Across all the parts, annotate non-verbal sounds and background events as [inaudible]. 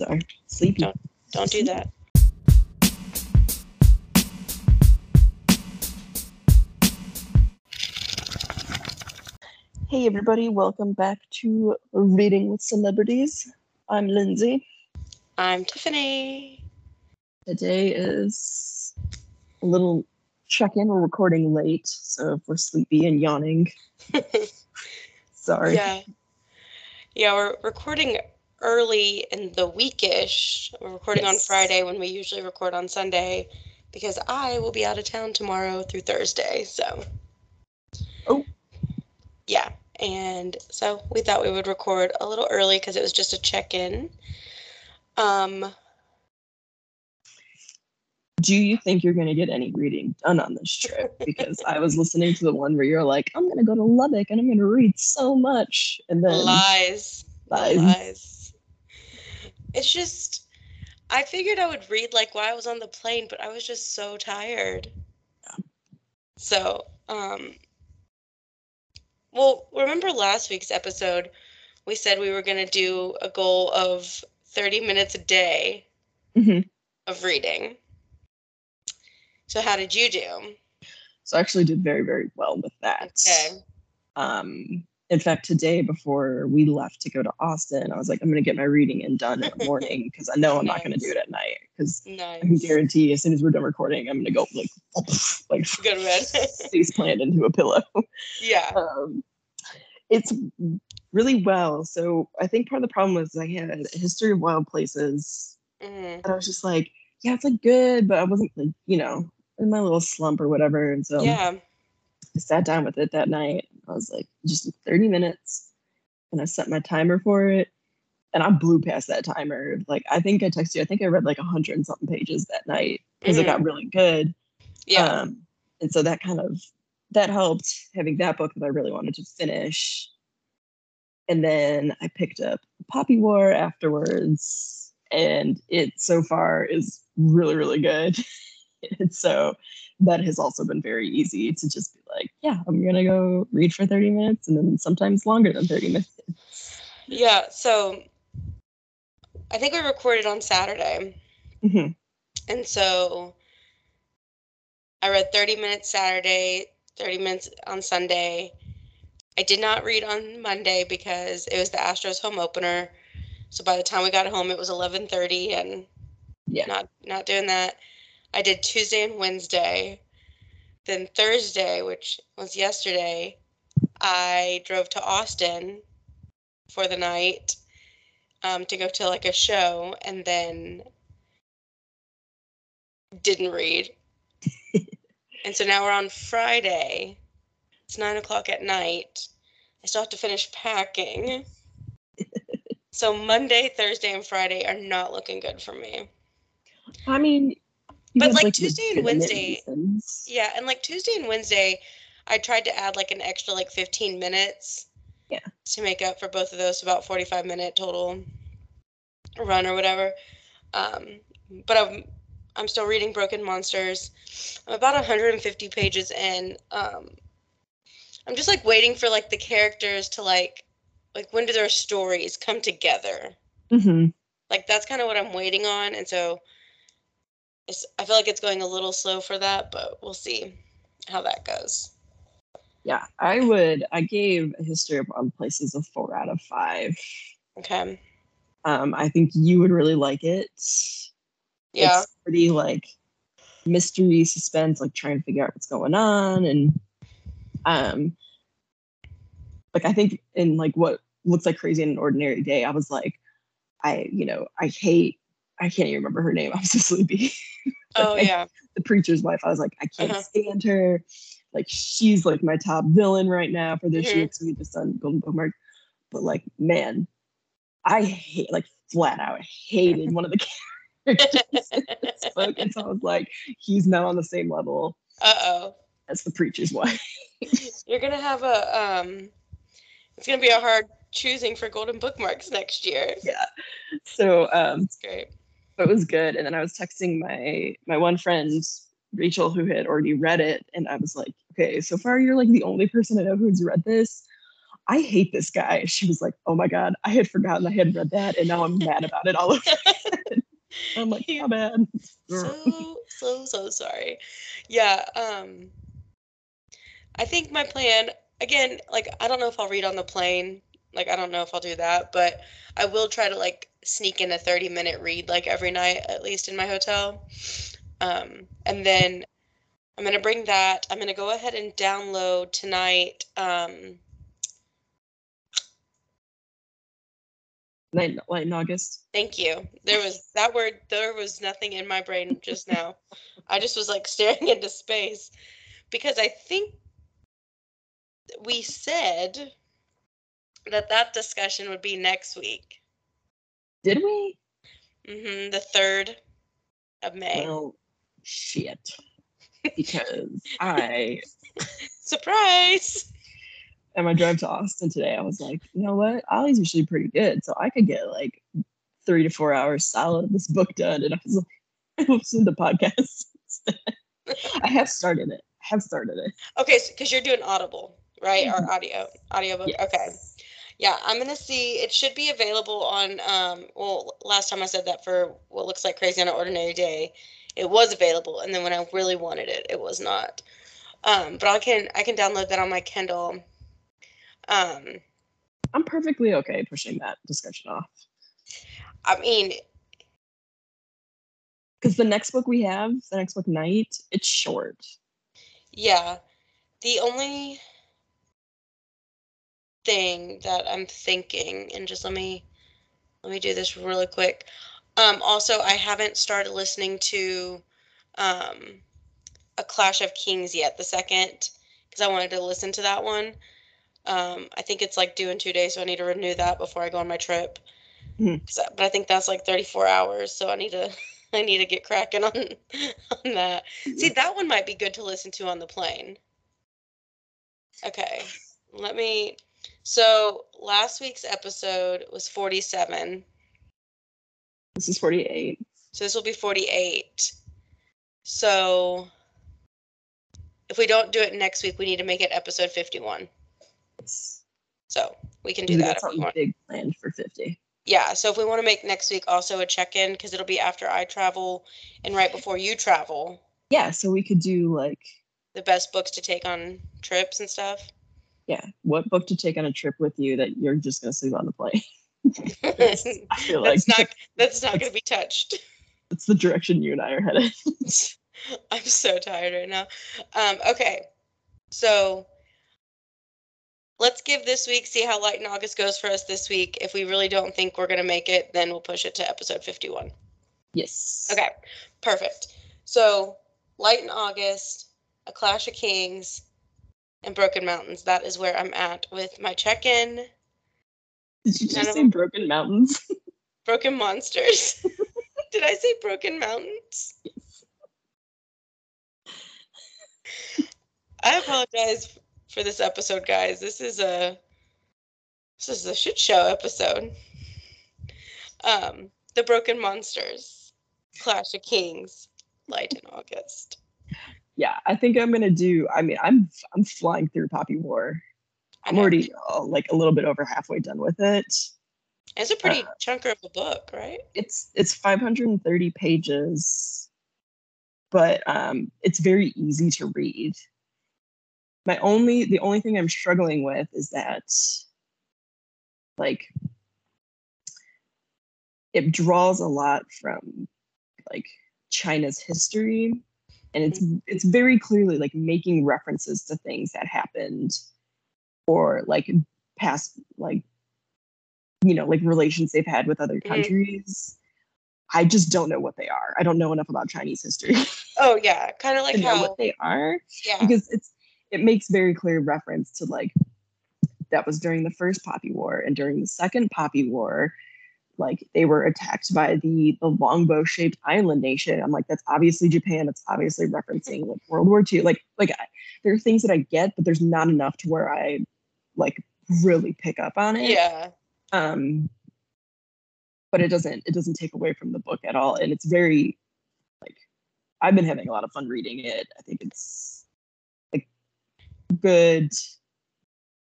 Sorry, sleepy. Don't don't do that. Hey everybody, welcome back to Reading with Celebrities. I'm Lindsay. I'm Tiffany. Today is a little check-in. We're recording late, so if we're sleepy and yawning, [laughs] sorry. Yeah. Yeah, we're recording early in the weekish. We're recording on Friday when we usually record on Sunday because I will be out of town tomorrow through Thursday. So Oh. yeah. And so we thought we would record a little early because it was just a check-in. Um Do you think you're going to get any reading done on this trip? [laughs] Because I was listening to the one where you're like, I'm going to go to Lubbock and I'm going to read so much. And then lies. lies. lies. It's just, I figured I would read like while I was on the plane, but I was just so tired. Yeah. So, um, well, remember last week's episode? We said we were going to do a goal of 30 minutes a day Mhm. of reading. So, how did you do? So I actually did very, very well with that. Okay. Um, in fact, today before we left to go to Austin, I was like, I'm going to get my reading in done in the morning [laughs] because I know I'm not going to do it at night because I can Nice. guarantee as soon as we're done recording, I'm going to go like, [laughs] like Go to bed. [laughs] face plant into a pillow. yeah. Um, it's really well. So I think part of the problem was I had a history of wild places, hmm and I was just like, yeah, it's like good, but I wasn't like, you know, in my little slump or whatever. And so Yeah. I sat down with it that night. I was like, just 30 minutes. And I set my timer for it. And I blew past that timer. Like, I think I texted you, I think I read like a hundred and something pages that night because it got really good. Yeah. Um, and so that kind of that helped having that book that I really wanted to finish. And then I picked up Poppy War afterwards, and it so far is really, really good. [laughs] and [laughs] so that has also been very easy to just be like, yeah, I'm gonna go read for 30 minutes and then sometimes longer than 30 [laughs] minutes. Yeah, so I think we recorded on Saturday. Mhm. And so I read 30 minutes Saturday, 30 minutes on Sunday. I did not read on Monday because it was the Astros home opener. So by the time we got home it was 11:30 and Yeah. not not doing that. I did Tuesday and Wednesday. Then Thursday, which was yesterday, I drove to Austin for the night um, to go to like a show and then didn't read. [laughs] and so now we're on Friday. It's nine o'clock at night. I still have to finish packing. [laughs] so Monday, Thursday, and Friday are not looking good for me. I mean, But, like, your Tuesday and Wednesday- reasons. Yeah, and like Tuesday and Wednesday, I tried to add like an extra like 15 minutes. Yeah. To make up for both of those, about 45 minute total run or whatever. Um, but I'm I'm still reading Broken Monsters. I'm about 150 pages in. Um, I'm just like waiting for like the characters to like like when do their stories come together? Mhm. Like that's kind of what I'm waiting on, and so I feel like it's going a little slow for that, but we'll see how that goes. Yeah, I would. I gave a history of wild places a four out of five. Okay. Um, I think you would really like it. Yeah. It's pretty like mystery suspense, like trying to figure out what's going on, and um, like I think in like what looks like crazy in an ordinary day, I was like, I you know I hate. I can't even remember her name. [laughs] I'm so sleepy. [laughs] oh yeah. the preacher's wife. I was like, I can't Uh-huh. stand her. Like she's like my top villain right now for this Mhm. year because we just done Golden Bookmark. But like, man, I hate like flat out hated one of the [laughs] characters in this book, and so I was like, he's not on the same level Uh oh. as the preacher's wife. You're gonna have a um. It's gonna be a hard choosing for golden bookmarks next year. yeah. So um, It's great. It was good. And then I was texting my my one friend Rachel who had already read it, and I was like, okay, so far you're like the only person I know who's read this. I hate this guy. [laughs] She was like, oh my God, I had forgotten I had read that and now I'm mad about it all over. again." [laughs] I'm like, how bad? so so so sorry yeah um i think my plan again like i don't know if i'll read on the plane like i don't know if i'll do that but i will try to like sneak in a 30 minute read like every night at least in my hotel um and then i'm going to bring that i'm going to go ahead and download tonight um Late, late in August. Thank you. There was that word, there was nothing in my brain just now. I just was like [laughs] staring into space because I think we said that that discussion would be next week. Did we? hmm the 3rd of May. Well, shit. Because I, [laughs] Surprise! And my drive to Austin today, I was like, you know what? Ollie's usually pretty good. So I could get like three to four hours solid of this book done. And I was like, [laughs] I listened to podcasts. instead. I have started it. I have started it. Okay, because you're doing Audible, right? Or audio, audiobook. Yes. Okay. Yeah, I'm gonna see. It should be available on. Um, well, last time I said that for what looks like crazy on an ordinary day, it was available, and then when I really wanted it, it was not. Um, but I can I can download that on my Kindle. Um, I'm perfectly okay pushing that discussion off. I mean, Because the next book we have, the next book, Night, it's short. yeah, the only thing that I'm thinking, and just let me let me do this really quick. Um, also, I haven't started listening to um, a Clash of Kings yet. The second, because I wanted to listen to that one. Um, I think it's like due in two days, so I need to renew that before I go on my trip. I- but I think that's like 34 hours, so I need to [laughs] I need to get cracking on [laughs] on that. See, that one might be good to listen to on the plane. Okay, let me. So last week's episode was 47. This is 48. So this will be 48. So if we don't do it next week, we need to make it episode 51. It's, So we can do we that got if we something want. big planned for 50. Yeah. So if we want to make next week also a check in, because it'll be after I travel and right before you travel, Yeah, so we could do like, the best books to take on trips and stuff. Yeah, what book to take on a trip with you that you're just going to sleep on the plane? that's [laughs] [laughs] I feel like not that's not going to be touched. [laughs] that's the direction you and I are headed. I'm so tired right now. Um, okay, so let's give this week, see how light in August goes for us this week. If we really don't think we're going to make it, then we'll push it to episode 51. yes. Okay, perfect. So, light in August, A Clash of Kings, and Broken Mountains. That is where I'm at with my check in. Did you just of say them- Broken Mountains? [laughs] Broken Monsters. [laughs] Did I say Broken Mountains? I apologize for this episode, guys. This is a this is a shit show episode. Um, the Broken Monsters, Clash of Kings, Light in August. Yeah, I think I'm to do, I mean, I'm I'm flying through Poppy War. I'm already uh, like a little bit over halfway done with it. It's a pretty uh, chunker of a book, right? It's it's 530 pages, but um, it's very easy to read. My only the only thing I'm struggling with is that like it draws a lot from like China's history and it's mm-hmm. it's very clearly like making references to things that happened or like past like you know like relations they've had with other countries. I just don't know what they are. I don't know enough about chinese history [laughs] Oh yeah, kind of like know how what they are yeah. because it's it makes very clear reference to like that was during the first poppy war and during the second poppy war like they were attacked by the the longbow shaped island nation. I'm like that's obviously japan. That's obviously referencing like world war ii like like I, there are things that i get but there's not enough to where i like really pick up on it. Yeah. um but it doesn't it doesn't take away from the book at all. And it's very like i've been having a lot of fun reading it. I think it's like good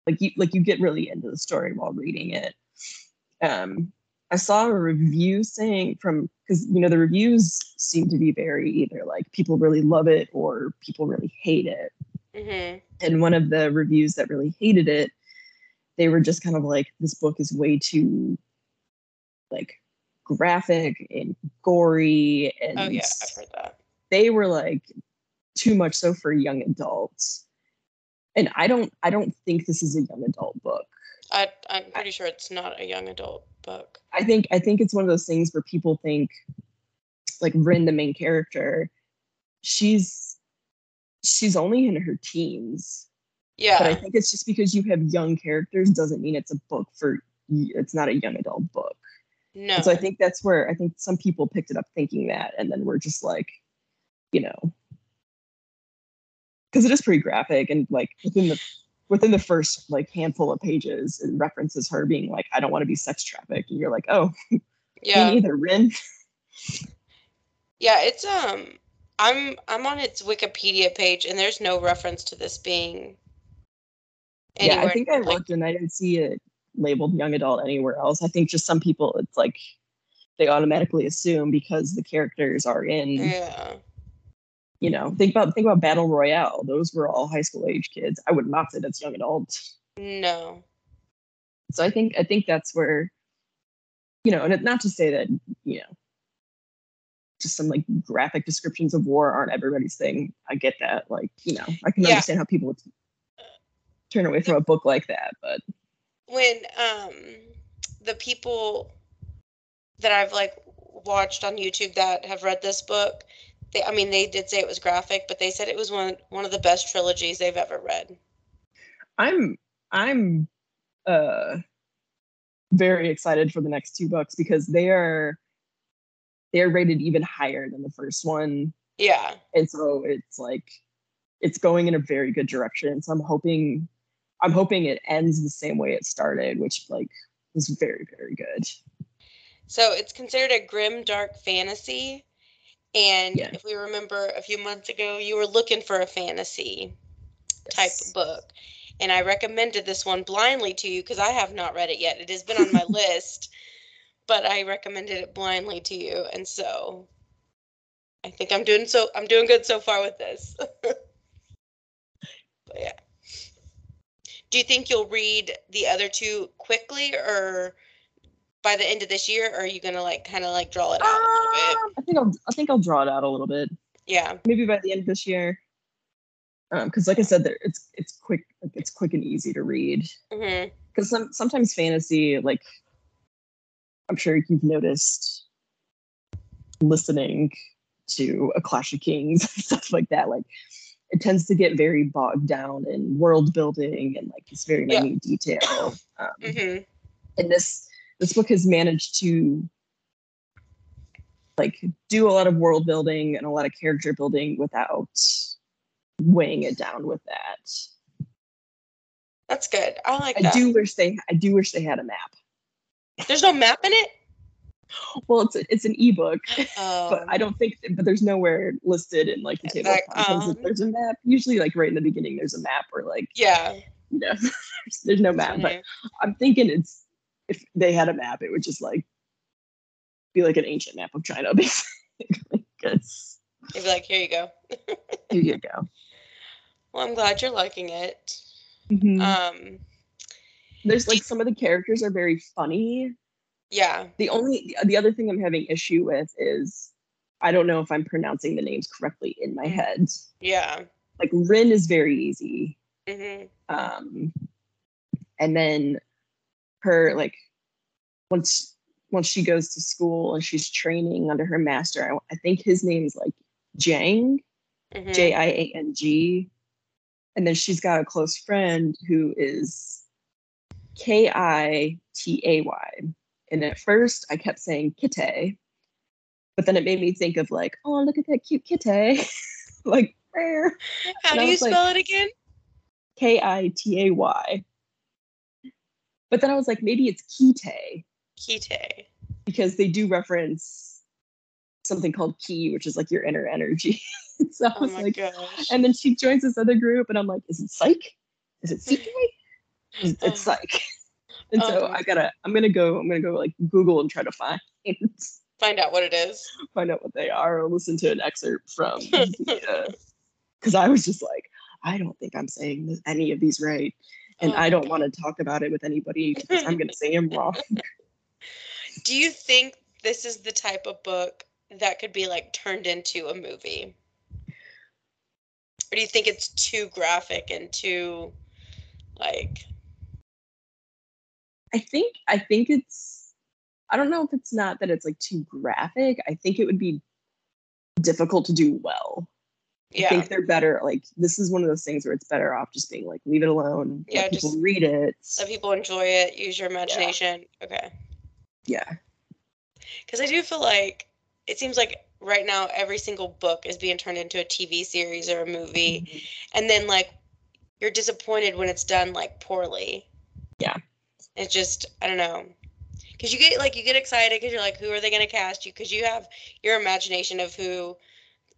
like you like you get really into the story while reading it. Um, I saw a review saying from because you know the reviews seem to be very either like people really love it or people really hate it. Mm-hmm. And one of the reviews that really hated it, they were just kind of like, this book is way too like graphic and gory and Oh yeah, I've heard that. they were like too much so for young adults. And I don't I don't think this is a young adult book. I I'm pretty sure it's not a young adult book. I think I think it's one of those things where people think like Rin, the main character, she's she's only in her teens. Yeah. But I think it's just because you have young characters doesn't mean it's a book for it's not a young adult book. no. And so I think that's where I think some people picked it up thinking that, and then we're just like, you know, because it is pretty graphic and like within the within the first like handful of pages, it references her being like, I don't want to be sex trafficked, and you're like, oh, [laughs] yeah. me neither, Rin. Yeah, it's um I'm I'm on its Wikipedia page and there's no reference to this being Yeah, anywhere. I think I looked and I didn't see it labeled young adult anywhere else. I think just some people, it's like they automatically assume because the characters are in Yeah. You know think about think about battle royale those were all high school age kids i would not say that's young adults. No. so i think i think that's where you know and not to say that you know just some like graphic descriptions of war aren't everybody's thing i get that like you know i can Yeah. understand how people would turn away from a book like that but When um the people that I've like watched on YouTube that have read this book, they I mean they did say it was graphic, but they said it was one one of the best trilogies they've ever read. i'm i'm uh very excited for the next two books because they are they're rated even higher than the first one Yeah. and so it's like it's going in a very good direction so i'm hoping i'm hoping it ends the same way it started which like was very very good So it's considered a grim, dark fantasy. And Yeah. if we remember a few months ago, you were looking for a fantasy type book. And I recommended this one blindly to you because I have not read it yet. It has been on my [laughs] list, but I recommended it blindly to you. And so I think I'm doing so I'm doing good so far with this. [laughs] but yeah. Do you think you'll read the other two quickly or by the end of this year or are you gonna like kind of like draw it out a little bit? Um, i think i'll i think i'll draw it out a little bit Yeah. maybe by the end of this year um because like i said there it's it's quick like it's quick and easy to read because some sometimes fantasy like i'm sure you've noticed listening to a clash of kings [laughs] and stuff like that like it tends to get very bogged down in world building and like this very Yeah. minute detail um, hmm and this this book has managed to like do a lot of world building and a lot of character building without weighing it down with that That's good. I like i that. do wish they i do wish they had a map There's no map in it. well it's a, it's an ebook Oh, [laughs] [laughs] but I don't think, but there's nowhere listed in like the table Like, of contents if um, there's a map. Usually, like right in the beginning, there's a map, or like yeah. [laughs] you know, there's, there's no map. But. I'm thinking it's if they had a map, it would just like be like an ancient map of China, [laughs] basically. Because They'd be like, here you go. [laughs] here you go. Well, I'm glad you're liking it. Mhm. Um, there's like some of the characters are very funny. yeah. The only the other thing I'm having issue with is I don't know if I'm pronouncing the names correctly in my Mm. head. Yeah. Like Rin is very easy. hmm um and then her like once once she goes to school and she's training under her master i, I think his name's like jang hmm j-i-a-n-g and then she's got a close friend who is k-i-t-a-y and at first i kept saying kitty but then it made me think of like oh look at that cute kitty [laughs] like where How and do you like- spell it again? K I T A Y. But then I was like, maybe it's Kite Kite. because they do reference something called Ki, which is like your inner energy. [laughs] so I Oh was my like, gosh. and then she joins this other group, and I'm like, is it Psych? Is it CK? It's, it's Oh. psych. [laughs] And so Um. I gotta, I'm gonna go, I'm gonna go like Google and try to find [laughs] Find out what it is. find out what they are or listen to an excerpt from because I was just like, I don't think I'm saying any of these right. And Oh I don't want to talk about it with anybody because I'm gonna say I'm wrong. [laughs] Do you think this is the type of book that could be like turned into a movie? Or do you think it's too graphic and too like I think I think it's I don't know if it's not that it's like too graphic. I think it would be difficult to do well. I yeah. think they're better like this is one of those things where it's better off just being like leave it alone. Yeah, just read it. Let people enjoy it, use your imagination. Okay. Yeah. Because I do feel like it seems like right now every single book is being turned into a TV series or a movie. Mm-hmm. And then like you're disappointed when it's done like poorly. Yeah. It's just, I don't know. Because you get like, you get excited because you're like, who are they going to cast you? Because you have your imagination of who,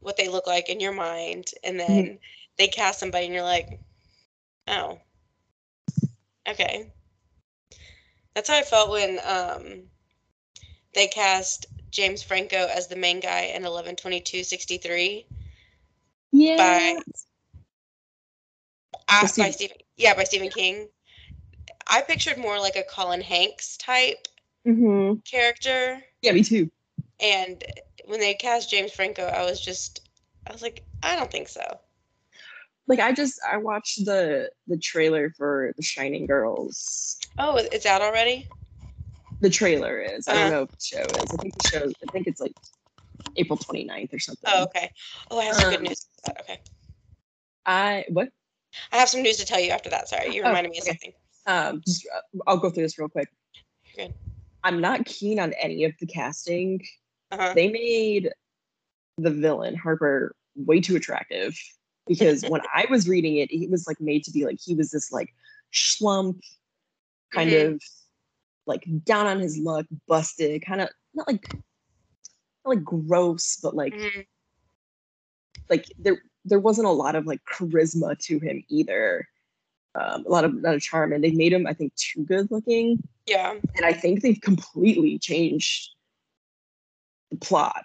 what they look like in your mind. And then they cast somebody and you're like, oh, okay. That's how I felt when um, they cast James Franco as the main guy in 112263 Yeah. by uh, by Stephen- yeah by Stephen King. I pictured more like a Colin Hanks type hmm character, Yeah, me too. and when they cast James Franco, I was just I was like I don't think so. Like I just I watched the the trailer for The Shining Girls. Oh, it's out already. The trailer is. I don't Uh-huh. know if the show is. I think the show I think it's like April 29th or something. Oh, okay. Oh, I have some good Um, news. Okay, I what? I have some news to tell you after that. Sorry, you Oh, reminded me of okay. something. Um just uh, I'll go through this real quick. You're good. I'm not keen on any of the casting. Uh-huh. They made the villain Harper way too attractive because when [laughs] I was reading it, he was like made to be like he was this like schlump, kind Mhm. of like down on his luck, busted, kind of not like not like gross, but like Mhm. like there there wasn't a lot of like charisma to him either. Um, a lot of, lot of charm, and they made him, I think, too good looking. Yeah. And I think they've completely changed the plot.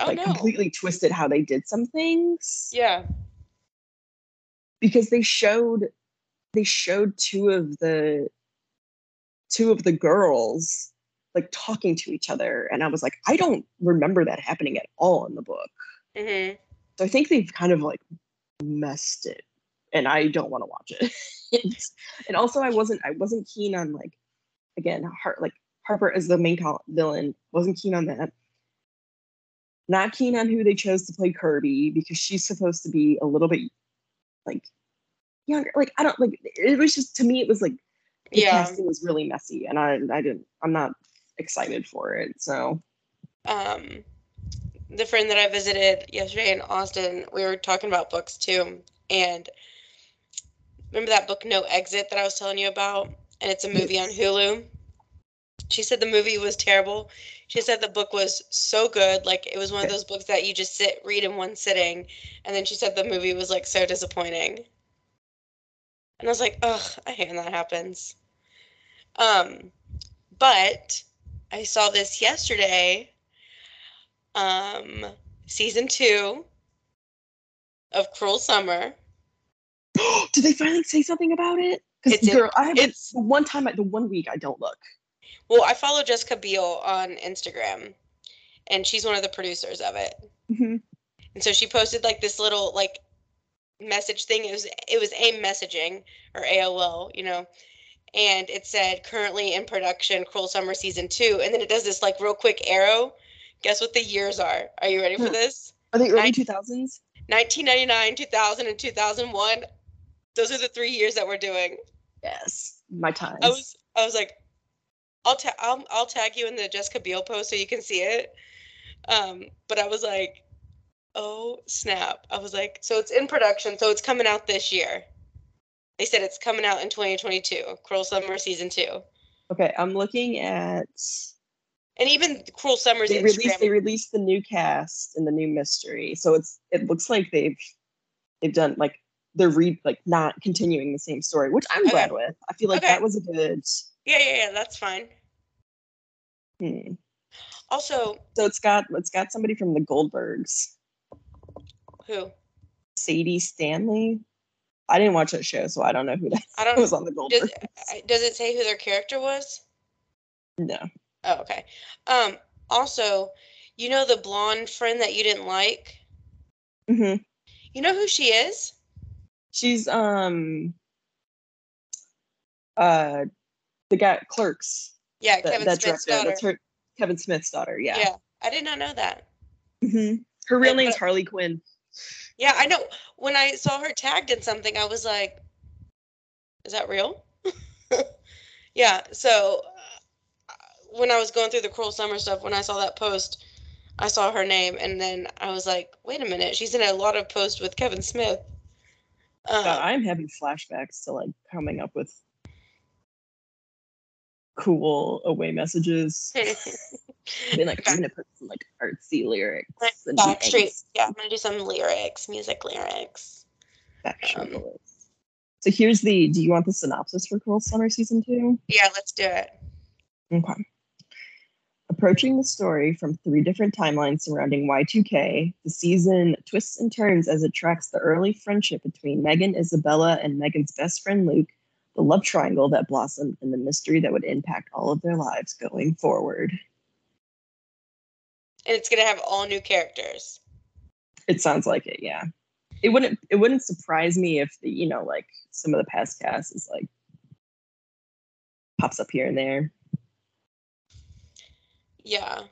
Oh like no. completely twisted how they did some things. Yeah. because they showed they showed two of the two of the girls like talking to each other. And i was like i don't remember that happening at all in the book. Hmm so i think they've kind of like messed it. And i don't want to watch it. [laughs] And also i wasn't i wasn't keen on like again Har- like harper as the main villain. Wasn't keen on that not keen on who they chose to play kirby because she's supposed to be a little bit like younger like i don't like it was just to me it was like the Yeah. casting was really messy and i i didn't i'm not excited for it so um the friend that I visited yesterday in Austin, we were talking about books too. And remember that book No Exit that I was telling you about? And it's a movie on Hulu. She said the movie was terrible. She said the book was so good, like it was one of those books that you just sit read in one sitting. And then she said the movie was like so disappointing. And I was like, ugh, I hate when that happens. Um, but I saw this yesterday um season two of Cruel Summer. [gasps] did they finally say something about it because in- girl i haven't it's- one time I- the one week i don't look Well, I follow Jessica Biel on Instagram, and she's one of the producers of it. Mhm. And so she posted like this little like message thing. It was it was AIM messaging or AOL, you know, and it said currently in production Cruel Summer season two, and then it does this like real quick arrow. Guess what the years are? Are you ready for this? are they early I- 2000s 1999, 2000, and 2001. Those are the three years that we're doing. yes my time. I was I was like, I'll ta- I'll I'll tag you in the Jessica Biel post so you can see it. Um, but I was like, oh snap! I was like, so it's in production, so it's coming out this year. They said it's coming out in 2022. Cruel Summer season two, okay i'm looking at and even Cruel Summer's they Instagram. released they released the new cast and the new mystery so it's it looks like they've they've done like they're re like not continuing the same story, which I'm Okay. glad with. I feel like Okay. that was a good. Yeah, yeah, yeah. That's fine. Hmm. Also, So it's got it's got somebody from the Goldbergs, who? Sadie Stanley. I didn't watch that show, so I don't know who that I [laughs] don't. was on the Does, Goldbergs. I- does it say who their character was? No. Oh, okay. Um. Also, you know the blonde friend that you didn't like. Mm-hmm. You know who she is? She's um uh the guy clerks Yeah, that, Kevin that Smith's director. daughter. That's her Kevin Smith's daughter. yeah. Yeah. I did not know that. hmm Her real name's but- Harley Quinn. Yeah, I know. When I saw her tagged in something, I was like, "Is that real?" [laughs] yeah. So uh, when I was going through the Cruel Summer stuff, when I saw that post, I saw her name, and then I was like, "Wait a minute, she's in a lot of posts with Kevin Smith." Um, I'm having flashbacks to like coming up with cool away messages. [laughs] Being like, I'm gonna put some like artsy lyrics Backstreet. Yeah, I'm gonna do some lyrics, music lyrics. Backstreet Um, So here's the. Do you want the synopsis for Cruel Summer season two? Yeah, let's do it. Okay. Approaching the story from three different timelines surrounding Y2K, the season twists and turns as it tracks the early friendship between Megan, Isabella, and Megan's best friend Luke, the love triangle that blossomed, and the mystery that would impact all of their lives going forward. And it's gonna have all new characters. It sounds like it, yeah. It wouldn't it wouldn't surprise me if the, you know, like some of the past cast is like pops up here and there. Yeah.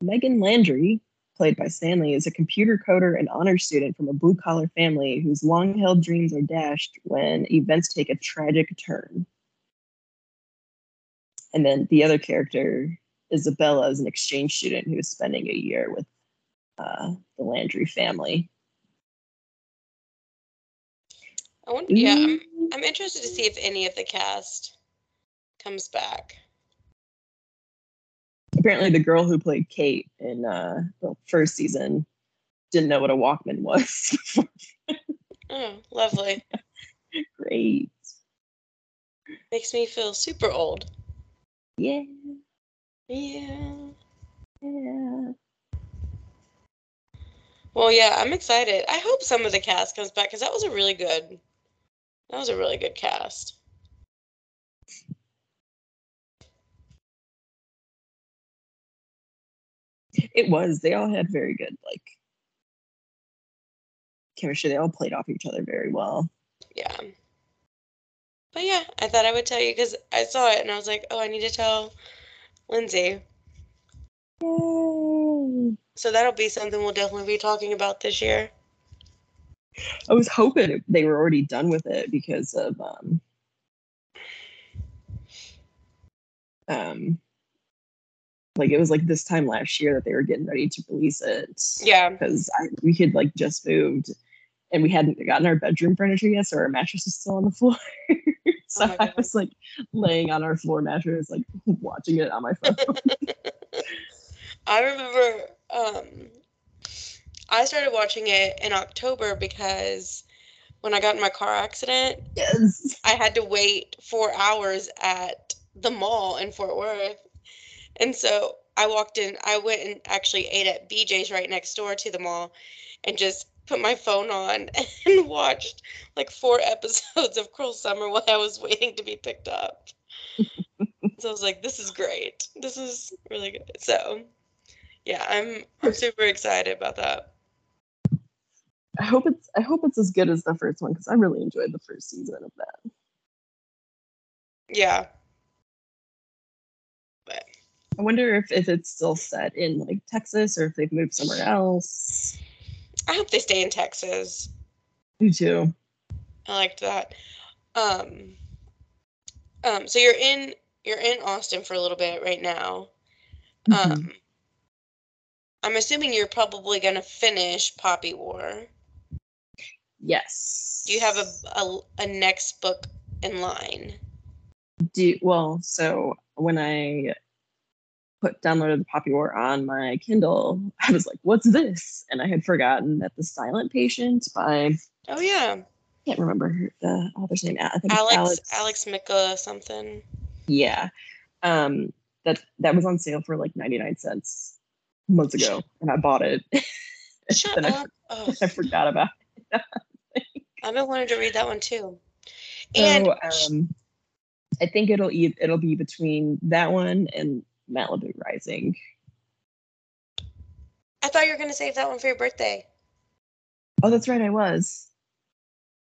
Megan Landry, played by Stanley, is a computer coder and honor student from a blue collar family whose long held dreams are dashed when events take a tragic turn. And then the other character, Isabella, is an exchange student who is spending a year with uh, the Landry family. I wonder. Yeah, I'm, I'm interested to see if any of the cast comes back. Apparently, the girl who played Kate in uh, the first season didn't know what a Walkman was. Oh, [laughs] lovely. Great. Makes me feel super old. Yeah. Yeah. Yeah. Well, yeah, I'm excited. I hope some of the cast comes back because that was a really good. That was a really good cast. It was. They all had very good like chemistry. They all played off each other very well. Yeah. But yeah, I thought I would tell you because I saw it and I was like, oh, I need to tell Lindsay. Yay. So that'll be something we'll definitely be talking about this year. I was hoping they were already done with it because of um um like it was like this time last year that they were getting ready to release it. Yeah. because we had like just moved and we hadn't gotten our bedroom furniture yet, so our mattress was still on the [laughs] floor. so Oh I was like laying on our floor mattress, like [laughs] watching it on my phone. [laughs] I remember um, I started watching it in October because when I got in my car accident, yes. I had to wait four hours at the mall in Fort Worth. And so I walked in, I went and actually ate at BJ's right next door to the mall and just put my phone on [laughs] and watched like four [laughs] episodes of Cruel Summer while I was waiting to be picked up. so I was like, this is great. This is really good. So yeah, I'm I'm super excited about that. I hope it's I hope it's as good as the first one because I really enjoyed the first season of that. Yeah. I wonder if, if it's still set in like Texas or if they've moved somewhere else. I hope they stay in Texas. Me too. I liked that. Um, um, so you're in you're in Austin for a little bit right now. Mhm. Um, I'm assuming you're probably gonna finish Poppy War. yes. Do you have a, a a next book in line? do well so when i put downloaded the Poppy War on my Kindle, [laughs] I was like, "What's this?" And I had forgotten that the Silent Patient by Oh yeah, I can't remember the author's name. I think Alex Alex. Alex Mika something. Yeah, um, that that was on sale for like ninety nine cents months ago, and I bought it. [laughs] Shut then I. Oh, [laughs] I forgot about. It. I've been wanting to read that one too. And so um, I think it'll it'll be between that one and Malibu Rising. I thought you were gonna save that one for your birthday. Oh, that's right, I was.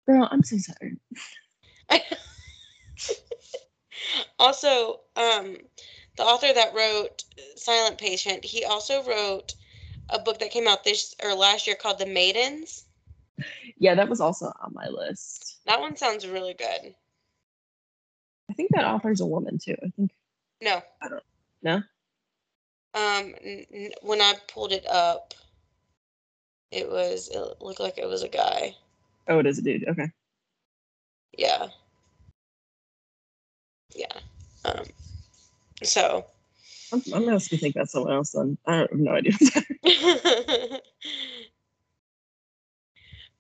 Girl, I'm so sorry. [laughs] also, um, the author that wrote Silent Patient, he also wrote a book that came out this or last year called The Maidens. Yeah, that was also on my list. That one sounds really good. I think that author's a woman too. I think No. I don't- no? Um, when I pulled it up, it was it looked like it was a guy. oh, it is a dude. Okay. Yeah. Yeah. Um. So. I'm, I'm gonna think that's someone else. Then I have no idea. [laughs]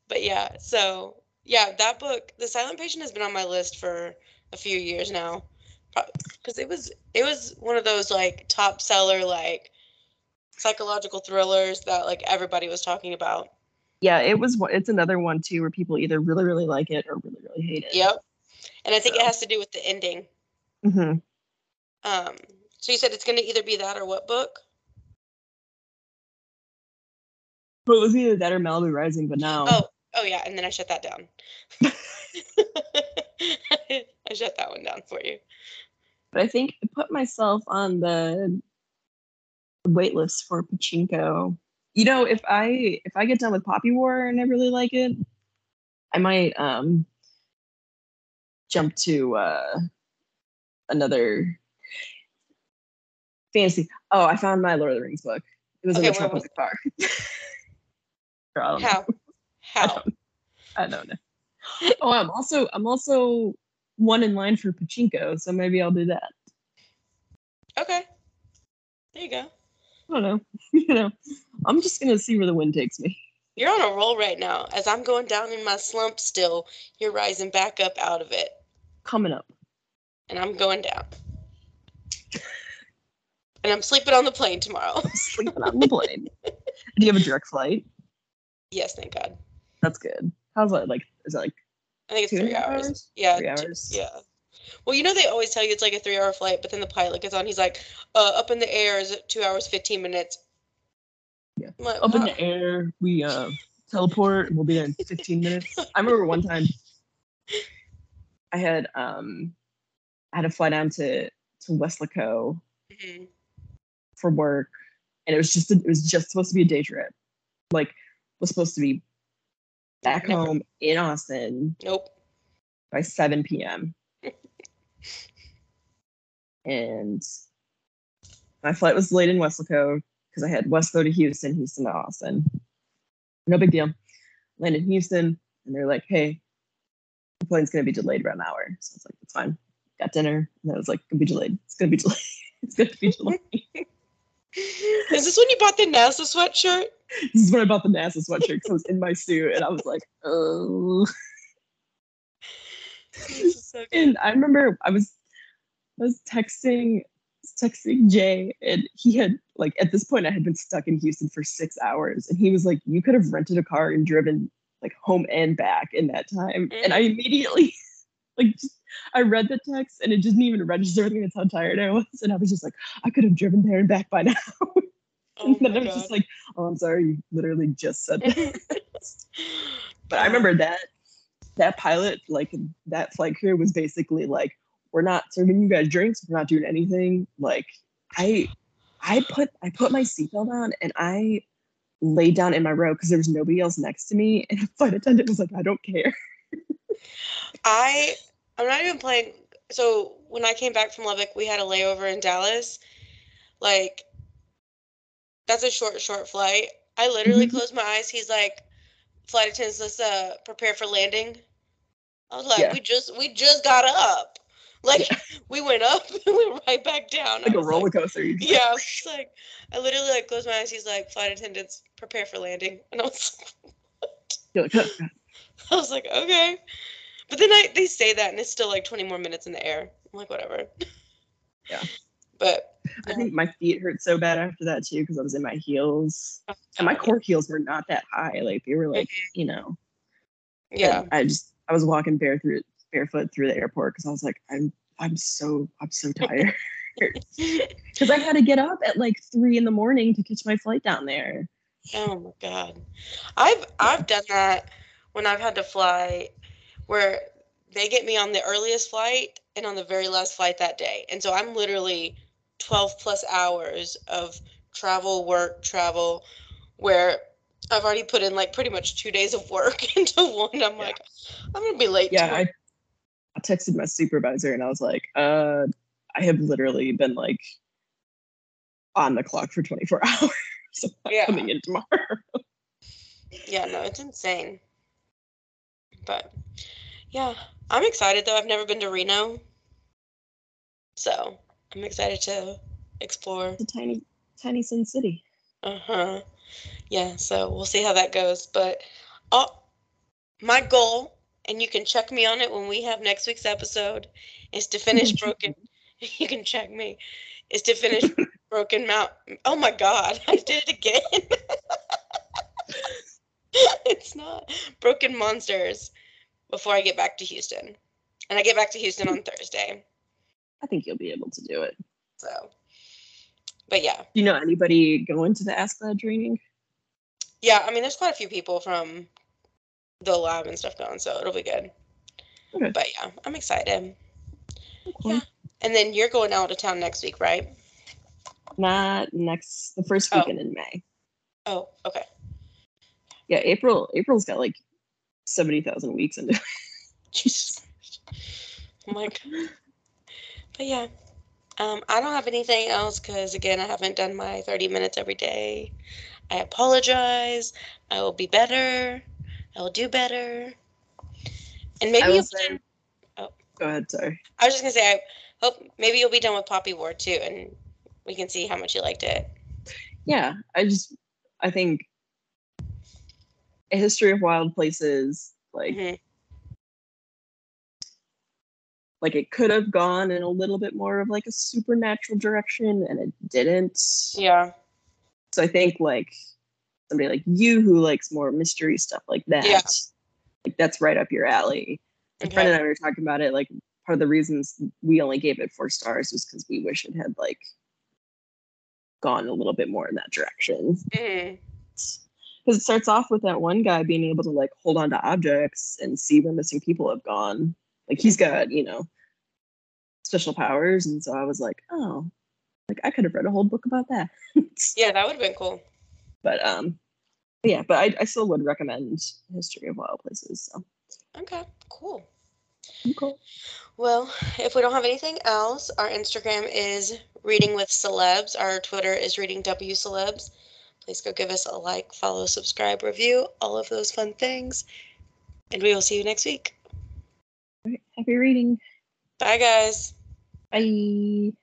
but yeah, so yeah, that book, The Silent Patient, has been on my list for a few years now, because it was it was one of those like top seller like psychological thrillers that like everybody was talking about. yeah, it was. one- It's another one too where people either really really like it or really really hate it. Yep, and I think it has to do with the ending. hmm Um, so you said it's going to either be that or what book? But it was either that or Malibu Rising. But now, Oh, oh yeah, and then I shut that down. [laughs] I shut that one down for you. but I think I put myself on the wait list for Pachinko. You know, if I if I get done with Poppy War and I really like it, I might um jump to uh another fantasy. Oh, I found my Lord of the Rings book. It was Okay, in the trunk of the car. Girl, [laughs] I don't. How? [laughs] How? I don't know. Oh, I'm also I'm also one in line for Pachinko, so maybe I'll do that. Okay. There you go. I don't know. [laughs] you know, I'm just gonna see where the wind takes me. You're on a roll right now. As I'm going down in my slump still, you're rising back up out of it. Coming up. And I'm going down. And I'm sleeping on the plane tomorrow. [laughs] Sleeping on the plane. [laughs] Do you have a direct flight? yes, thank God. That's good. How's that? Like, is it like I think it's Two three a hours. hours? Yeah. three hours? Yeah. Well, you know they always tell you it's like a three-hour flight, but then the pilot gets on. He's like, uh, "Up in the air is two hours fifteen minutes." Yeah. Like, Up in the air, we uh teleport. and We'll be there in [laughs] 15 minutes. I remember one time I had um I had to fly down to to Weslaco Mhm. for work, and it was just it was just supposed to be a day trip. Like, was supposed to be back home in Austin Nope. by 7 p.m. [laughs] and my flight was delayed in Weslaco because I had Westco to Houston, Houston to Austin. No big deal. Landed in Houston, and they're like, "Hey, the plane's gonna be delayed about an hour." So I was like, "That's fine." Got dinner, and I was like, "Gonna be delayed. It's gonna be [laughs] delayed. it's gonna be [laughs] delayed." Is this when you bought the NASA sweatshirt? This is when I bought the NASA sweatshirt because I was in my suit, and I was like, "Oh." [laughs] So. And I remember I was I was texting texting Jay and he had like at this point I had been stuck in Houston for six hours and he was like, You could have rented a car and driven like home and back in that time. And I immediately [laughs] like just, I read the text and it didn't even register with me that's how tired I was. And I was just like, I could have driven there and back by now. [laughs] [laughs] Oh and then I was God. just like, Oh, I'm sorry, you literally just said that. [laughs] [laughs] But I remember that that pilot, like that flight crew was basically like, we're not serving you guys drinks, we're not doing anything. Like I I put I put my seatbelt on and I laid down in my row because there was nobody else next to me. And the flight attendant was like, I don't care. I I'm not even playing. So when I came back from Lubbock, we had a layover in Dallas. Like, that's a short, short flight. I literally Mhm. closed my eyes. He's like, "Flight attendants, let's uh prepare for landing." I was like, Yeah. "We just we just got up." Like Yeah. [laughs] we went up [laughs] and we went right back down. Like a roller coaster. You just- yeah, I was like, I literally like closed my eyes. He's like, flight attendants, prepare for landing, and I was, [laughs] You're like, "Oh, I was like, okay. But then I they say that, and it's still like 20 more minutes in the air. I'm like, whatever. Yeah. But I think my feet hurt so bad after that too because I was in my heels, oh, and my court heels were not that high. Like they were like, mm-hmm. you know. yeah, I just I was walking bare through barefoot through the airport because I was like, I'm I'm so I'm so [laughs] tired because I had to get up at like three in the morning to catch my flight down there. Oh my god. I've I've done that when I've had to fly where they get me on the earliest flight and on the very last flight that day. And so I'm literally 12 plus hours of travel, work, travel where I've already put in like pretty much 2 days of work [laughs] into one. I'm Yeah. like I'm to be late Yeah, I, I texted my supervisor and I was like, uh, I have literally been like on the clock for 24 [laughs] hours. So I'm Yeah. coming in tomorrow. Yeah, no, it's insane. But yeah, I'm excited though. I've never been to Reno. So I'm excited to explore. the tiny, tiny Sin City. Uh huh. Yeah, so we'll see how that goes. But uh, my goal, and you can check me on it when we have next week's episode, is to finish [laughs] Broken. [laughs] You can check me. Is to finish [laughs] Broken Mountain. Oh my God, I did it again. it's not Broken Monsters before I get back to Houston. And I get back to Houston on Thursday. I think you'll be able to do it. So, but yeah. Do you know anybody going to the Ask Glad training? Yeah, I mean, there's quite a few people from the lab and stuff going, so it'll be good. Okay. But yeah, I'm excited. Cool. Yeah. And then you're going out of town next week, right? Not next, the first Oh. weekend in May. Oh, okay. Yeah, April. April's got like seventy thousand weeks into. it. Jesus. Oh my god. But yeah, um, I don't have anything else because again, I haven't done my 30 minutes every day. I apologize. I will be better. I will do better. And maybe you'll say- done- Go ahead. Sorry. I was just gonna say, I hope maybe you'll be done with Poppy War too, and we can see how much you liked it. Yeah, I just I think a history of wild places like Mhm. Like it could have gone in a little bit more of like a supernatural direction and it didn't. Yeah. So I think like somebody like you who likes more mystery stuff like that, Yeah. like that's right up your alley. A friend and I were talking about it. Like part of the reasons we only gave it four stars was because we wish it had like gone a little bit more in that direction. Mhm. Because it starts off with that one guy being able to like hold on to objects and see where missing people have gone. Like he's got, you know, special powers. And so I was like, oh, like I could have read a whole book about that. [laughs] Yeah, that would have been cool. but um yeah, but I, I still would recommend History of Wild Places. So Okay, cool. cool. Well, if we don't have anything else, our Instagram is Reading with Celebs. Our Twitter is Reading W Celebs. Please go give us a like, follow, subscribe, review, all of those fun things. And we will see you next week. All right, happy reading. Bye, guys. Bye.